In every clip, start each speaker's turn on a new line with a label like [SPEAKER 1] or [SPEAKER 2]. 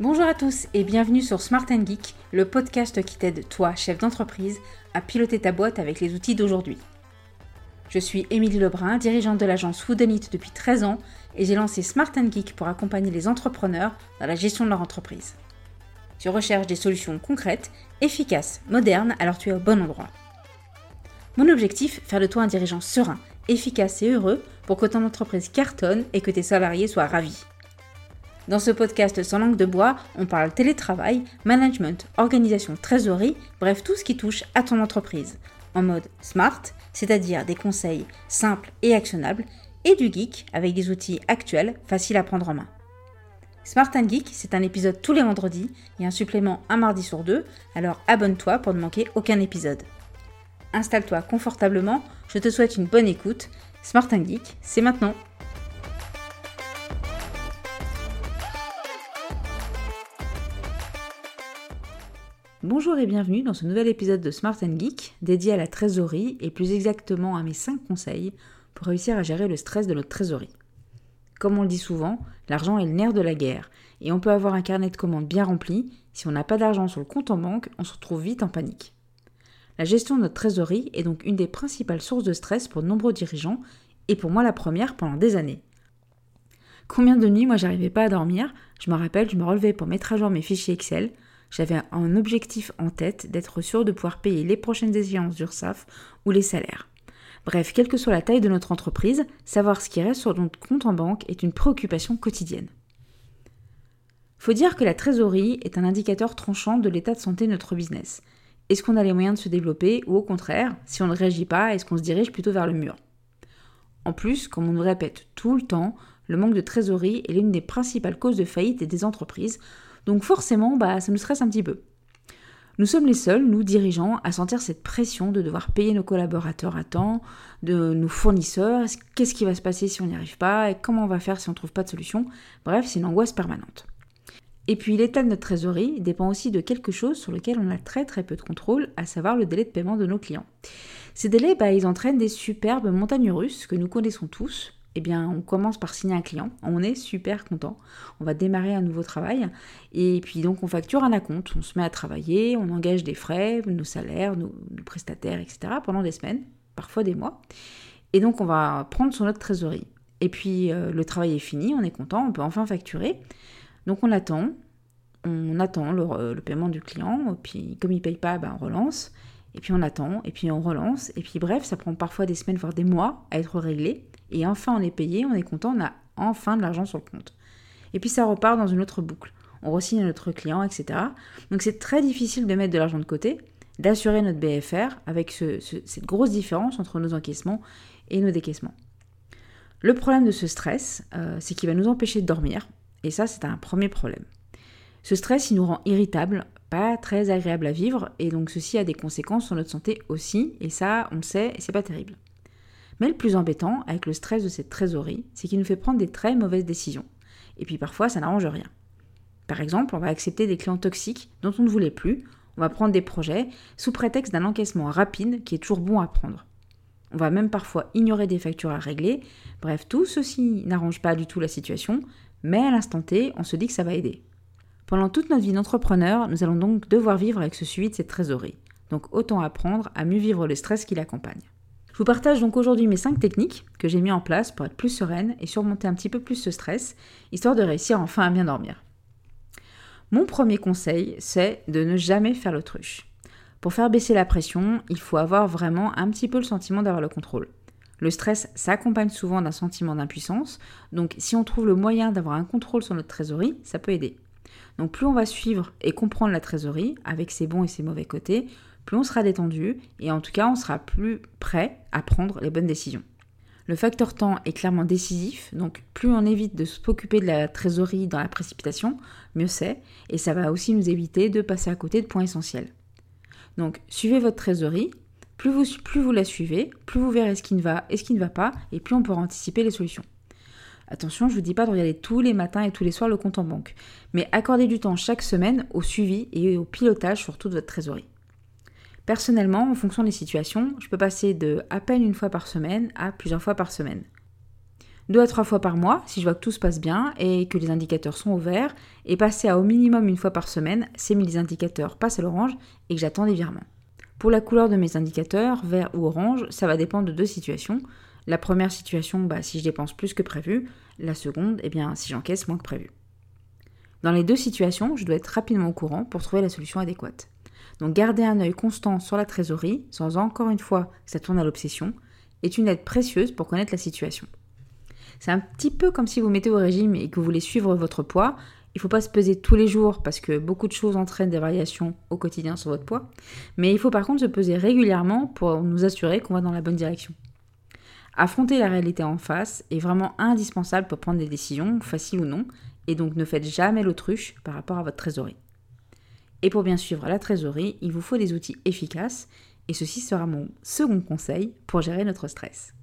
[SPEAKER 1] Bonjour à tous et bienvenue sur Smart Geek, le podcast qui t'aide, toi, chef d'entreprise, à piloter ta boîte avec les outils d'aujourd'hui. Je suis Émilie Lebrun, dirigeante de l'agence Foodonit depuis 13 ans et j'ai lancé Smart Geek pour accompagner les entrepreneurs dans la gestion de leur entreprise. Tu recherches des solutions concrètes, efficaces, modernes, alors tu es au bon endroit. Mon objectif, faire de toi un dirigeant serein, efficace et heureux pour que ton entreprise cartonne et que tes salariés soient ravis. Dans ce podcast sans langue de bois, on parle télétravail, management, organisation, trésorerie, bref tout ce qui touche à ton entreprise. En mode smart, c'est-à-dire des conseils simples et actionnables, et du geek avec des outils actuels faciles à prendre en main. Smart Geek, c'est un épisode tous les vendredis et un supplément un mardi sur deux, alors abonne-toi pour ne manquer aucun épisode. Installe-toi confortablement, je te souhaite une bonne écoute. Smart Geek, c'est maintenant. Bonjour et bienvenue dans ce nouvel épisode de Smart Geek dédié à la trésorerie et plus exactement à mes 5 conseils pour réussir à gérer le stress de notre trésorerie. Comme on le dit souvent, l'argent est le nerf de la guerre et on peut avoir un carnet de commandes bien rempli, si on n'a pas d'argent sur le compte en banque, on se retrouve vite en panique. La gestion de notre trésorerie est donc une des principales sources de stress pour de nombreux dirigeants et pour moi la première pendant des années. Combien de nuits moi j'arrivais pas à dormir, je me rappelle, je me relevais pour mettre à jour mes fichiers Excel, j'avais un objectif en tête d'être sûr de pouvoir payer les prochaines échéances d'URSAF ou les salaires. Bref, quelle que soit la taille de notre entreprise, savoir ce qui reste sur notre compte en banque est une préoccupation quotidienne. Faut dire que la trésorerie est un indicateur tranchant de l'état de santé de notre business. Est-ce qu'on a les moyens de se développer ou au contraire, si on ne réagit pas, est-ce qu'on se dirige plutôt vers le mur? En plus, comme on nous répète tout le temps, le manque de trésorerie est l'une des principales causes de faillite des entreprises, donc forcément, bah, ça nous stresse un petit peu. Nous sommes les seuls, nous dirigeants, à sentir cette pression de devoir payer nos collaborateurs à temps, de nos fournisseurs, qu'est-ce qui va se passer si on n'y arrive pas, et comment on va faire si on ne trouve pas de solution? Bref, c'est une angoisse permanente. Et puis l'état de notre trésorerie dépend aussi de quelque chose sur lequel on a très très peu de contrôle, à savoir le délai de paiement de nos clients. Ces délais, bah, ils entraînent des superbes montagnes russes que nous connaissons tous, eh bien, on commence par signer un client, on est super content, on va démarrer un nouveau travail, et puis donc on facture un acompte, on se met à travailler, on engage des frais, nos salaires, nos, prestataires, etc. pendant des semaines, parfois des mois, et donc on va prendre sur notre trésorerie. Et puis euh, le travail est fini, on est content, on peut enfin facturer, donc on attend, on attend le, le paiement du client, puis comme il ne paye pas, ben, on relance, et puis on attend, et puis on relance, et puis bref, ça prend parfois des semaines, voire des mois à être réglé. Et enfin, on est payé, on est content, on a enfin de l'argent sur le compte. Et puis ça repart dans une autre boucle. On re-signe notre client, etc. Donc c'est très difficile de mettre de l'argent de côté, d'assurer notre BFR avec cette grosse différence entre nos encaissements et nos décaissements. Le problème de ce stress, euh, c'est qu'il va nous empêcher de dormir. Et ça, c'est un premier problème. Ce stress, il nous rend irritables, pas très agréable à vivre, et donc ceci a des conséquences sur notre santé aussi, et ça, on le sait, c'est pas terrible. Mais le plus embêtant avec le stress de cette trésorerie, c'est qu'il nous fait prendre des très mauvaises décisions. Et puis parfois, ça n'arrange rien. Par exemple, on va accepter des clients toxiques dont on ne voulait plus, on va prendre des projets sous prétexte d'un encaissement rapide qui est toujours bon à prendre. On va même parfois ignorer des factures à régler. Bref, tout ceci n'arrange pas du tout la situation, mais à l'instant T, on se dit que ça va aider. Pendant toute notre vie d'entrepreneur, nous allons donc devoir vivre avec ce suivi de cette trésorerie. Donc autant apprendre à mieux vivre le stress qui l'accompagne. Je vous partage donc aujourd'hui mes 5 techniques que j'ai mis en place pour être plus sereine et surmonter un petit peu plus ce stress, histoire de réussir enfin à bien dormir. Mon premier conseil, c'est de ne jamais faire l'autruche. Pour faire baisser la pression, il faut avoir vraiment un petit peu le sentiment d'avoir le contrôle. Le stress s'accompagne souvent d'un sentiment d'impuissance, donc si on trouve le moyen d'avoir un contrôle sur notre trésorerie, ça peut aider. Donc plus on va suivre et comprendre la trésorerie, avec ses bons et ses mauvais côtés, plus on sera détendu et en tout cas on sera plus prêt à prendre les bonnes décisions. Le facteur temps est clairement décisif, donc plus on évite de s'occuper de la trésorerie dans la précipitation, mieux c'est, et ça va aussi nous éviter de passer à côté de points essentiels. Donc suivez votre trésorerie, plus vous, la suivez, plus vous verrez ce qui ne va et ce qui ne va pas, et plus on pourra anticiper les solutions. Attention, je ne vous dis pas de regarder tous les matins et tous les soirs le compte en banque, mais accordez du temps chaque semaine au suivi et au pilotage sur toute votre trésorerie. Personnellement, en fonction des situations, je peux passer de à peine une fois par semaine à plusieurs fois par semaine. deux à trois fois par mois si je vois que tout se passe bien et que les indicateurs sont au vert, et passer à au minimum une fois par semaine si les indicateurs passent à l'orange et que j'attends des virements. Pour la couleur de mes indicateurs, vert ou orange, ça va dépendre de deux situations. La première situation, bah, si je dépense plus que prévu. La seconde, eh bien, si j'encaisse moins que prévu. Dans les deux situations, je dois être rapidement au courant pour trouver la solution adéquate. Donc garder un œil constant sur la trésorerie, sans encore une fois que ça tourne à l'obsession, est une aide précieuse pour connaître la situation. C'est un petit peu comme si vous mettez au régime et que vous voulez suivre votre poids. Il ne faut pas se peser tous les jours parce que beaucoup de choses entraînent des variations au quotidien sur votre poids. Mais il faut par contre se peser régulièrement pour nous assurer qu'on va dans la bonne direction. Affronter la réalité en face est vraiment indispensable pour prendre des décisions, faciles ou non, et donc ne faites jamais l'autruche par rapport à votre trésorerie. Et pour bien suivre la trésorerie, il vous faut des outils efficaces, et ceci sera mon second conseil pour gérer notre stress.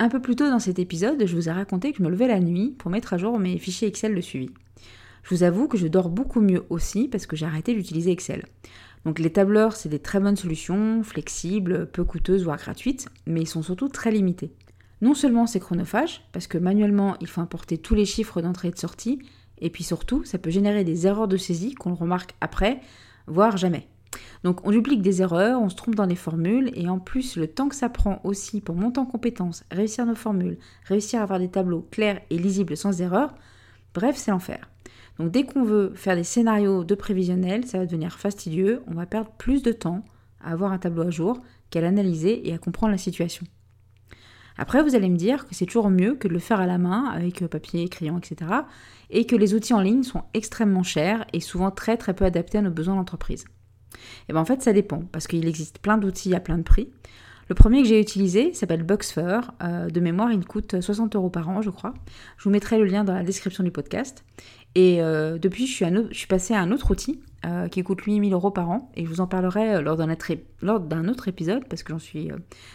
[SPEAKER 1] Un peu plus tôt dans cet épisode, je vous ai raconté que je me levais la nuit pour mettre à jour mes fichiers Excel de suivi. Je vous avoue que je dors beaucoup mieux aussi parce que j'ai arrêté d'utiliser Excel. Donc les tableurs, c'est des très bonnes solutions, flexibles, peu coûteuses voire gratuites, mais ils sont surtout très limités. Non seulement c'est chronophage, parce que manuellement il faut importer tous les chiffres d'entrée et de sortie, et puis surtout ça peut générer des erreurs de saisie qu'on remarque après, voire jamais. Donc on duplique des erreurs, on se trompe dans les formules, et en plus le temps que ça prend aussi pour monter en compétence, réussir nos formules, réussir à avoir des tableaux clairs et lisibles sans erreur, bref c'est l'enfer. Donc dès qu'on veut faire des scénarios de prévisionnel, ça va devenir fastidieux, on va perdre plus de temps à avoir un tableau à jour qu'à l'analyser et à comprendre la situation. Après, vous allez me dire que c'est toujours mieux que de le faire à la main avec euh, papier, crayon, etc. Et que les outils en ligne sont extrêmement chers et souvent très très peu adaptés à nos besoins d'entreprise. Et eh bien en fait, ça dépend parce qu'il existe plein d'outils à plein de prix. Le premier que j'ai utilisé s'appelle Boxfer. Euh, de mémoire, il coûte 60 euros par an, je crois. Je vous mettrai le lien dans la description du podcast. Et euh, depuis, je suis, suis passée à un autre outil euh, qui coûte 8000 euros par an. Et je vous en parlerai lors d'un autre, épisode parce que j'en suis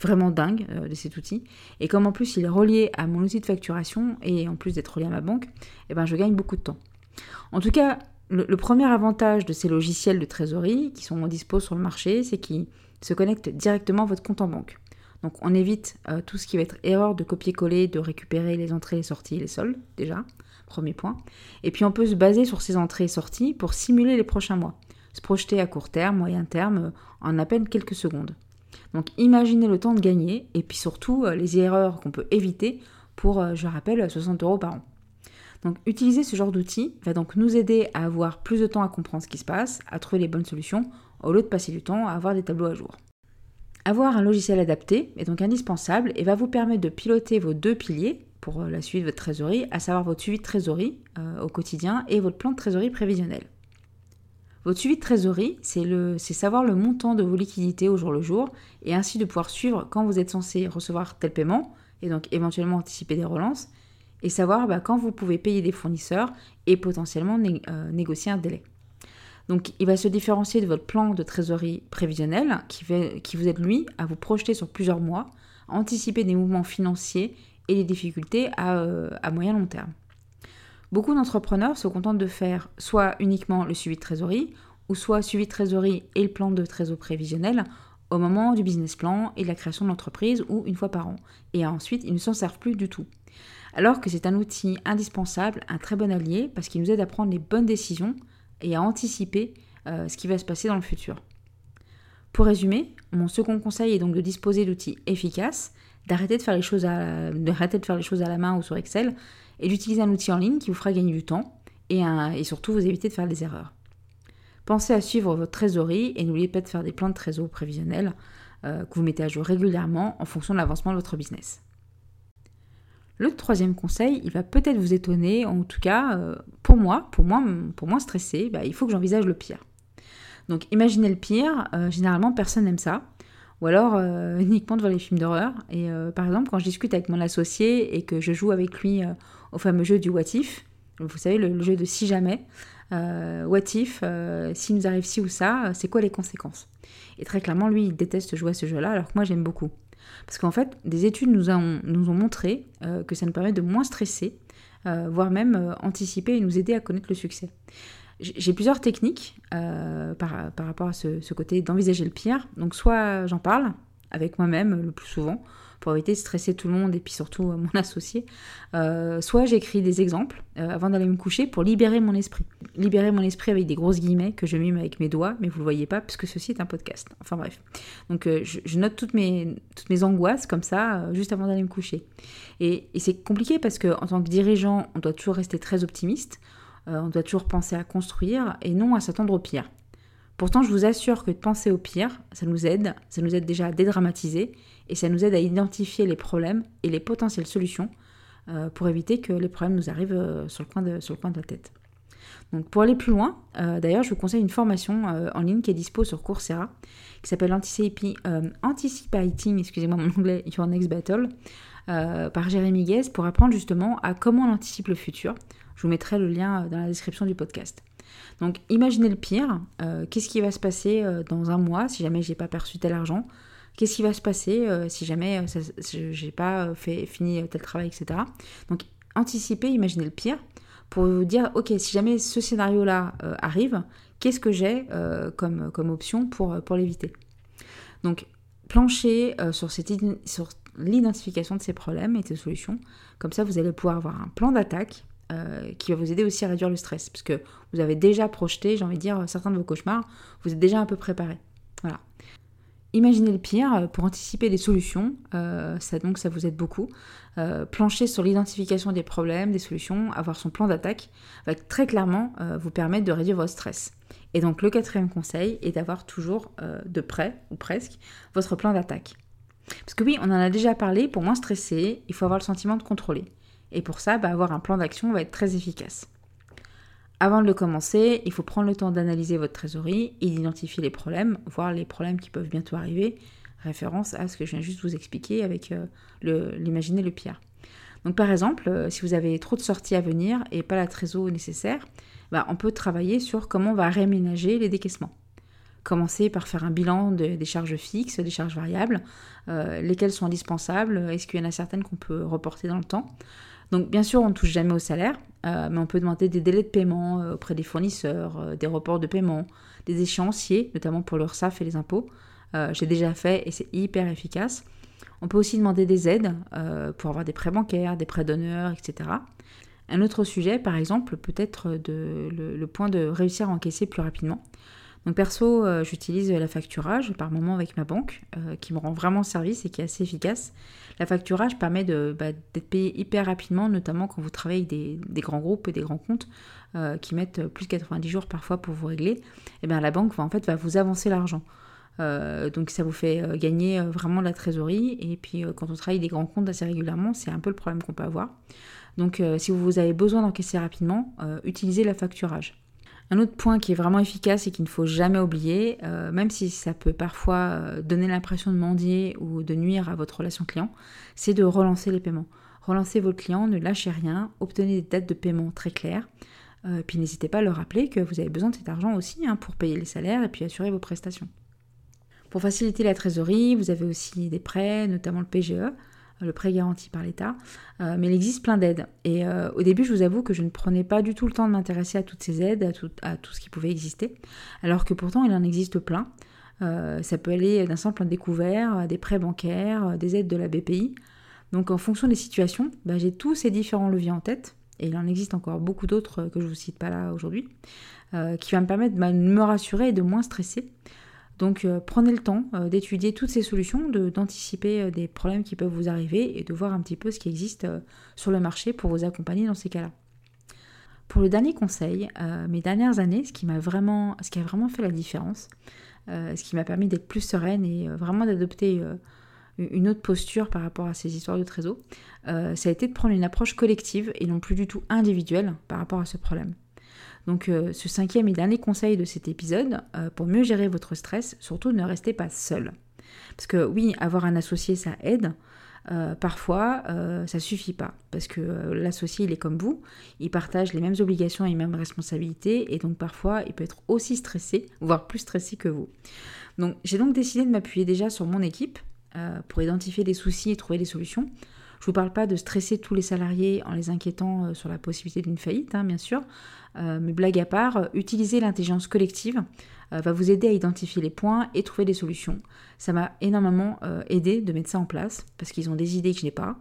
[SPEAKER 1] vraiment dingue de cet outil. Et comme en plus il est relié à mon outil de facturation et en plus d'être relié à ma banque, eh ben, je gagne beaucoup de temps. En tout cas, le, premier avantage de ces logiciels de trésorerie qui sont dispo sur le marché, c'est qu'ils se connecte directement à votre compte en banque. Donc on évite euh, tout ce qui va être erreur de copier-coller, de récupérer les entrées, les sorties, les soldes, déjà, premier point. Et puis on peut se baser sur ces entrées et sorties pour simuler les prochains mois, se projeter à court terme, moyen terme, euh, en à peine quelques secondes. Donc imaginez le temps de gagner et puis surtout euh, les erreurs qu'on peut éviter pour, je rappelle, 60 euros par an. Donc utiliser ce genre d'outil va donc nous aider à avoir plus de temps à comprendre ce qui se passe, à trouver les bonnes solutions, au lieu de passer du temps à avoir des tableaux à jour. Avoir un logiciel adapté est donc indispensable et va vous permettre de piloter vos deux piliers pour euh, la suite de votre trésorerie, à savoir votre suivi de trésorerie euh, au quotidien et votre plan de trésorerie prévisionnel. Votre suivi de trésorerie, c'est savoir le montant de vos liquidités au jour le jour et ainsi de pouvoir suivre quand vous êtes censé recevoir tel paiement et donc éventuellement anticiper des relances et savoir bah, quand vous pouvez payer des fournisseurs et potentiellement euh, négocier un délai. Donc il va se différencier de votre plan de trésorerie prévisionnel qui, vous aide lui à vous projeter sur plusieurs mois, anticiper des mouvements financiers et des difficultés à, euh, à moyen long terme. Beaucoup d'entrepreneurs se contentent de faire soit uniquement le suivi de trésorerie, ou soit suivi de trésorerie et le plan de trésorerie prévisionnel au moment du business plan et de la création de l'entreprise ou une fois par an. Et ensuite, ils ne s'en servent plus du tout. Alors que c'est un outil indispensable, un très bon allié, parce qu'il nous aide à prendre les bonnes décisions et à anticiper euh, ce qui va se passer dans le futur. Pour résumer, mon second conseil est donc de disposer d'outils efficaces, d'arrêter de, faire les choses à, la main ou sur Excel, et d'utiliser un outil en ligne qui vous fera gagner du temps et, et surtout vous éviter de faire des erreurs. Pensez à suivre votre trésorerie et n'oubliez pas de faire des plans de trésor prévisionnels euh, que vous mettez à jour régulièrement en fonction de l'avancement de votre business. Le troisième conseil, il va peut-être vous étonner, en tout cas, euh, pour moi, pour moi, pour moins stresser, bah, il faut que j'envisage le pire. Donc imaginez le pire, euh, généralement personne n'aime ça, ou alors euh, uniquement devant les films d'horreur. Et par exemple, quand je discute avec mon associé et que je joue avec lui au fameux jeu du What If, vous savez, le, jeu de si jamais, What If, s'il nous arrive ci ou ça, c'est quoi les conséquences? Et très clairement, lui, il déteste jouer à ce jeu-là, alors que moi j'aime beaucoup. Parce qu'en fait, des études nous, ont, montré euh, que ça nous permet de moins stresser, euh, voire même euh, anticiper et nous aider à connaître le succès. J'ai plusieurs techniques par, rapport à ce, côté d'envisager le pire. Donc soit j'en parle avec moi-même le plus souvent pour éviter de stresser tout le monde et puis surtout mon associé. soit j'écris des exemples avant d'aller me coucher pour libérer mon esprit. Libérer mon esprit avec des grosses guillemets que je mime avec mes doigts, mais vous le voyez pas puisque ceci est un podcast. Enfin bref. Donc je, note toutes mes, toutes mes angoisses comme ça juste avant d'aller me coucher. Et, et c'est compliqué parce qu'en tant que dirigeant, on doit toujours rester très optimiste. on doit toujours penser à construire et non à s'attendre au pire. Pourtant, je vous assure que de penser au pire, ça nous aide, ça nous aide déjà à dédramatiser et ça nous aide à identifier les problèmes et les potentielles solutions euh, pour éviter que les problèmes nous arrivent euh, sur, le coin de, la tête. Donc pour aller plus loin, euh, d'ailleurs, je vous conseille une formation en ligne qui est dispo sur Coursera, qui s'appelle Anticipating, excusez-moi mon anglais, Your Next Battle, par Jérémy Guez, pour apprendre justement à comment on anticipe le futur. Je vous mettrai le lien dans la description du podcast. Donc imaginez le pire, euh, qu'est-ce qui va se passer euh, dans un mois si jamais j'ai pas perçu tel argent? Qu'est-ce qui va se passer euh, si jamais j'ai pas fait, fini tel travail, etc. Donc anticipez, imaginez le pire pour vous dire, ok, si jamais ce scénario-là arrive, qu'est-ce que j'ai comme, option pour, pour l'éviter? Donc planchez sur, sur l'identification de ces problèmes et de ces solutions. Comme ça, vous allez pouvoir avoir un plan d'attaque euh, qui va vous aider aussi à réduire le stress. Parce que vous avez déjà projeté, j'ai envie de dire, certains de vos cauchemars, vous êtes déjà un peu préparé. Voilà. Imaginez le pire euh, pour anticiper des solutions, euh, ça, donc ça vous aide beaucoup. plancher sur l'identification des problèmes, des solutions, avoir son plan d'attaque, va très clairement vous permettre de réduire votre stress. Et donc le quatrième conseil est d'avoir toujours de près, ou presque, votre plan d'attaque. Parce que oui, on en a déjà parlé, pour moins stresser, il faut avoir le sentiment de contrôler. Et pour ça, bah, avoir un plan d'action va être très efficace. Avant de le commencer, il faut prendre le temps d'analyser votre trésorerie et d'identifier les problèmes, voir les problèmes qui peuvent bientôt arriver, référence à ce que je viens juste vous expliquer avec euh, l'imaginer le, pire. Donc par exemple, euh, si vous avez trop de sorties à venir et pas la trésorerie nécessaire, bah, on peut travailler sur comment on va réaménager les décaissements. Commencer par faire un bilan des charges fixes, des charges variables, euh, lesquelles sont indispensables, est-ce qu'il y en a certaines qu'on peut reporter dans le temps? Donc bien sûr, on ne touche jamais au salaire, euh, mais on peut demander des délais de paiement euh, auprès des fournisseurs, euh, des reports de paiement, des échéanciers, notamment pour l'URSSAF et les impôts. J'ai déjà fait et c'est hyper efficace. On peut aussi demander des aides pour avoir des prêts bancaires, des prêts d'honneur, etc. Un autre sujet, par exemple, peut être le, point de réussir à encaisser plus rapidement. Donc perso, euh, j'utilise la facturage par moment avec ma banque, euh, qui me rend vraiment service et qui est assez efficace. La facturage permet bah, d'être payé hyper rapidement, notamment quand vous travaillez avec des, grands groupes et des grands comptes euh, qui mettent plus de 90 jours parfois pour vous régler. Et eh bien la banque va en fait vous avancer l'argent. donc ça vous fait gagner vraiment de la trésorerie. Et puis quand on travaille des grands comptes assez régulièrement, c'est un peu le problème qu'on peut avoir. Donc si vous avez besoin d'encaisser rapidement, utilisez la facturage. Un autre point qui est vraiment efficace et qu'il ne faut jamais oublier, euh, même si ça peut parfois euh, donner l'impression de mendier ou de nuire à votre relation client, c'est de relancer les paiements. Relancez votre client, ne lâchez rien, obtenez des dates de paiement très claires. Euh, puis n'hésitez pas à leur rappeler que vous avez besoin de cet argent aussi hein, pour payer les salaires et puis assurer vos prestations. Pour faciliter la trésorerie, vous avez aussi des prêts, notamment le PGE le prêt garanti par l'État, euh, mais il existe plein d'aides. Et euh, au début, je vous avoue que je ne prenais pas du tout le temps de m'intéresser à toutes ces aides, à tout, ce qui pouvait exister, alors que pourtant il en existe plein. Euh, ça peut aller d'un simple découvert, des prêts bancaires, des aides de la BPI. Donc en fonction des situations, bah, j'ai tous ces différents leviers en tête, et il en existe encore beaucoup d'autres que je ne vous cite pas là aujourd'hui, qui va me permettre bah, de me rassurer et de moins stresser. Donc euh, prenez le temps euh, d'étudier toutes ces solutions, d'anticiper euh, des problèmes qui peuvent vous arriver et de voir un petit peu ce qui existe sur le marché pour vous accompagner dans ces cas-là. Pour le dernier conseil, mes dernières années, ce qui a vraiment fait la différence, ce qui m'a permis d'être plus sereine et vraiment d'adopter une autre posture par rapport à ces histoires de trésor, ça a été de prendre une approche collective et non plus du tout individuelle par rapport à ce problème. Donc euh, ce cinquième et dernier conseil de cet épisode, euh, pour mieux gérer votre stress, surtout ne restez pas seul. Parce que oui, avoir un associé, ça aide. Euh, parfois, ça suffit pas parce que l'associé, il est comme vous, il partage les mêmes obligations et les mêmes responsabilités, et donc parfois, il peut être aussi stressé, voire plus stressé que vous. Donc, j'ai donc décidé de m'appuyer déjà sur mon équipe pour identifier des soucis et trouver des solutions. Je ne vous parle pas de stresser tous les salariés en les inquiétant sur la possibilité d'une faillite, hein, bien sûr, euh, mais blague à part, euh, utilisez l'intelligence collective va vous aider à identifier les points et trouver des solutions. Ça m'a énormément aidé de mettre ça en place parce qu'ils ont des idées que je n'ai pas.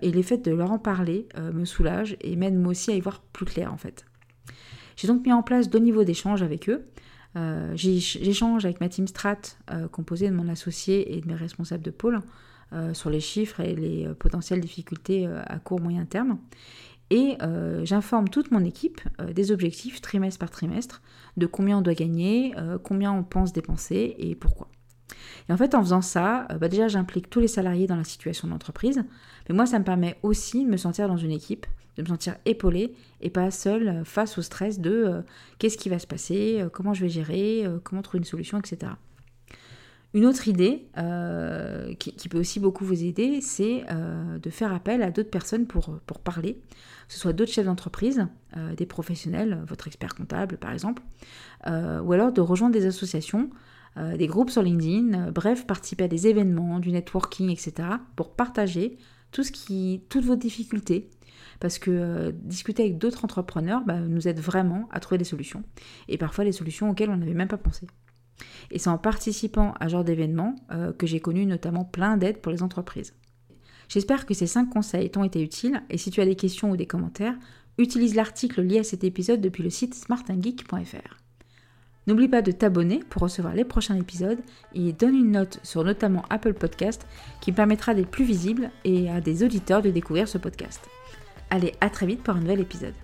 [SPEAKER 1] et les fait de leur en parler me soulage et m'aide moi aussi à y voir plus clair en fait. J'ai donc mis en place deux niveaux d'échange avec eux. J'échange avec ma team strat composée de mon associé et de mes responsables de pôle sur les chiffres et les potentielles difficultés à court moyen terme. Et euh, j'informe toute mon équipe euh, des objectifs trimestre par trimestre, de combien on doit gagner, euh, combien on pense dépenser et pourquoi. Et en fait, en faisant ça, bah déjà j'implique tous les salariés dans la situation de l'entreprise, mais moi ça me permet aussi de me sentir dans une équipe, de me sentir épaulée et pas seule face au stress de qu'est-ce qui va se passer, comment je vais gérer, comment trouver une solution, etc. Une autre idée euh, qui, peut aussi beaucoup vous aider, c'est euh, de faire appel à d'autres personnes pour, parler, que ce soit d'autres chefs d'entreprise, euh, des professionnels, votre expert comptable par exemple, ou alors de rejoindre des associations, des groupes sur LinkedIn, bref, participer à des événements, du networking, etc., pour partager tout ce qui, toutes vos difficultés, parce que discuter avec d'autres entrepreneurs bah, nous aide vraiment à trouver des solutions, et parfois des solutions auxquelles on n'avait même pas pensé. Et c'est en participant à ce genre d'événements euh, que j'ai connu notamment plein d'aides pour les entreprises. J'espère que ces 5 conseils t'ont été utiles et si tu as des questions ou des commentaires, utilise l'article lié à cet épisode depuis le site smartandgeek.fr. N'oublie pas de t'abonner pour recevoir les prochains épisodes et donne une note sur notamment Apple Podcast qui permettra d'être plus visible et à des auditeurs de découvrir ce podcast. Allez, à très vite pour un nouvel épisode.